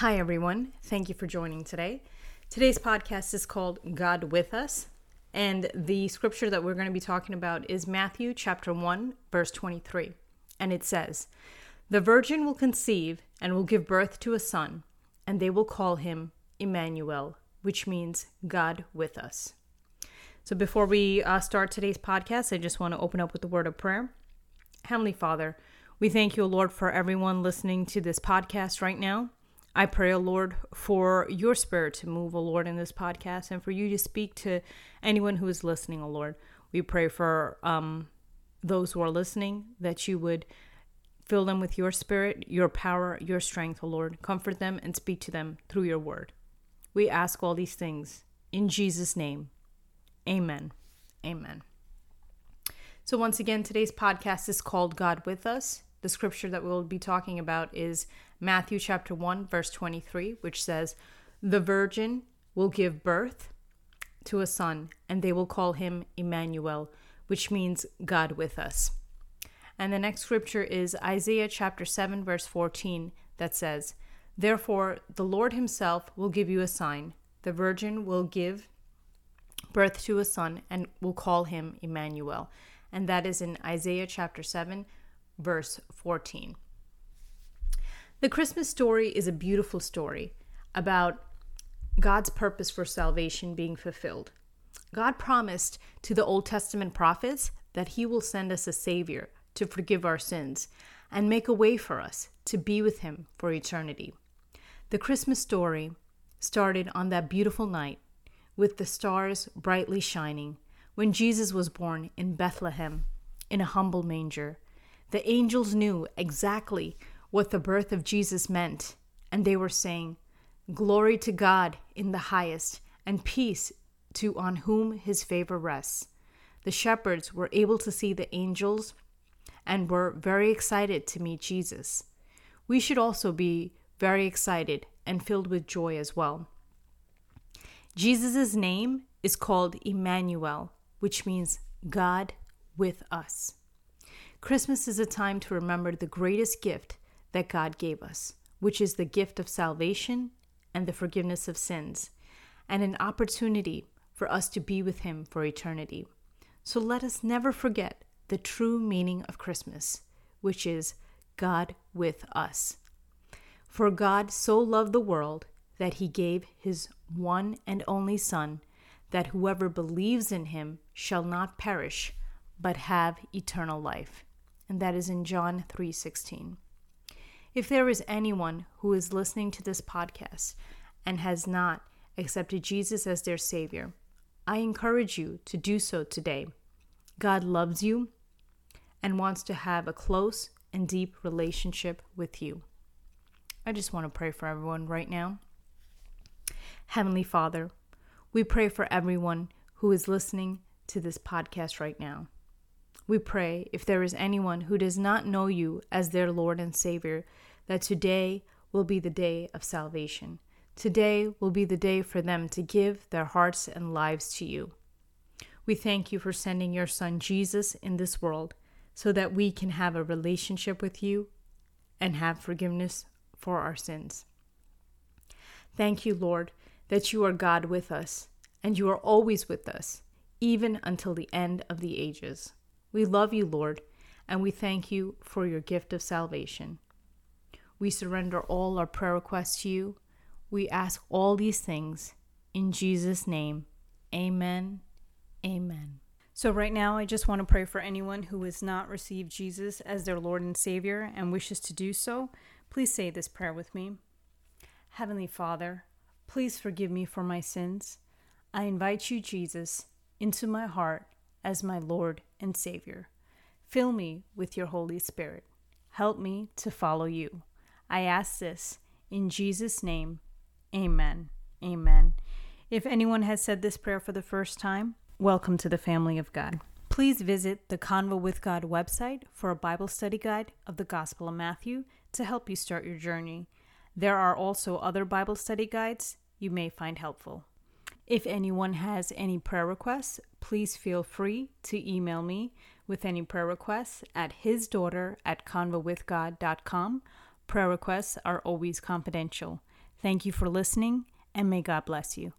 Hi, everyone. Thank you for joining today. Today's podcast is called God with Us, and the scripture that we're going to be talking about is Matthew chapter 1, verse 23. And it says, The virgin will conceive and will give birth to a son, and they will call him Emmanuel, which means God with us. So before we uh, start today's podcast, I just want to open up with the word of prayer. Heavenly Father, we thank you, Lord, for everyone listening to this podcast right now. I pray, O Lord, for your spirit to move, O Lord, in this podcast and for you to speak to anyone who is listening, O Lord. We pray for um, those who are listening that you would fill them with your spirit, your power, your strength, O Lord. Comfort them and speak to them through your word. We ask all these things in Jesus' name. Amen. Amen. So, once again, today's podcast is called God with Us. The scripture that we'll be talking about is Matthew chapter 1 verse 23, which says, "The virgin will give birth to a son, and they will call him Emmanuel, which means God with us." And the next scripture is Isaiah chapter 7 verse 14 that says, "Therefore the Lord himself will give you a sign. The virgin will give birth to a son and will call him Emmanuel." And that is in Isaiah chapter 7 verse 14. The Christmas story is a beautiful story about God's purpose for salvation being fulfilled. God promised to the Old Testament prophets that He will send us a Savior to forgive our sins and make a way for us to be with Him for eternity. The Christmas story started on that beautiful night with the stars brightly shining when Jesus was born in Bethlehem in a humble manger. The angels knew exactly what the birth of Jesus meant, and they were saying, Glory to God in the highest, and peace to on whom his favor rests. The shepherds were able to see the angels and were very excited to meet Jesus. We should also be very excited and filled with joy as well. Jesus' name is called Emmanuel, which means God with us. Christmas is a time to remember the greatest gift that God gave us, which is the gift of salvation and the forgiveness of sins, and an opportunity for us to be with Him for eternity. So let us never forget the true meaning of Christmas, which is God with us. For God so loved the world that He gave His one and only Son, that whoever believes in Him shall not perish, but have eternal life. And that is in John 3:16. If there is anyone who is listening to this podcast and has not accepted Jesus as their Savior, I encourage you to do so today. God loves you and wants to have a close and deep relationship with you. I just want to pray for everyone right now. Heavenly Father, we pray for everyone who is listening to this podcast right now. We pray if there is anyone who does not know you as their Lord and Savior, that today will be the day of salvation. Today will be the day for them to give their hearts and lives to you. We thank you for sending your Son Jesus in this world so that we can have a relationship with you and have forgiveness for our sins. Thank you, Lord, that you are God with us and you are always with us, even until the end of the ages. We love you, Lord, and we thank you for your gift of salvation. We surrender all our prayer requests to you. We ask all these things in Jesus' name. Amen. Amen. So, right now, I just want to pray for anyone who has not received Jesus as their Lord and Savior and wishes to do so. Please say this prayer with me Heavenly Father, please forgive me for my sins. I invite you, Jesus, into my heart as my Lord and Savior. Fill me with your Holy Spirit. Help me to follow you. I ask this in Jesus' name. Amen. Amen. If anyone has said this prayer for the first time, welcome to the family of God. Please visit the Convo with God website for a Bible study guide of the Gospel of Matthew to help you start your journey. There are also other Bible study guides you may find helpful. If anyone has any prayer requests, please feel free to email me with any prayer requests at hisdaughter at convowithgod.com. Prayer requests are always confidential. Thank you for listening, and may God bless you.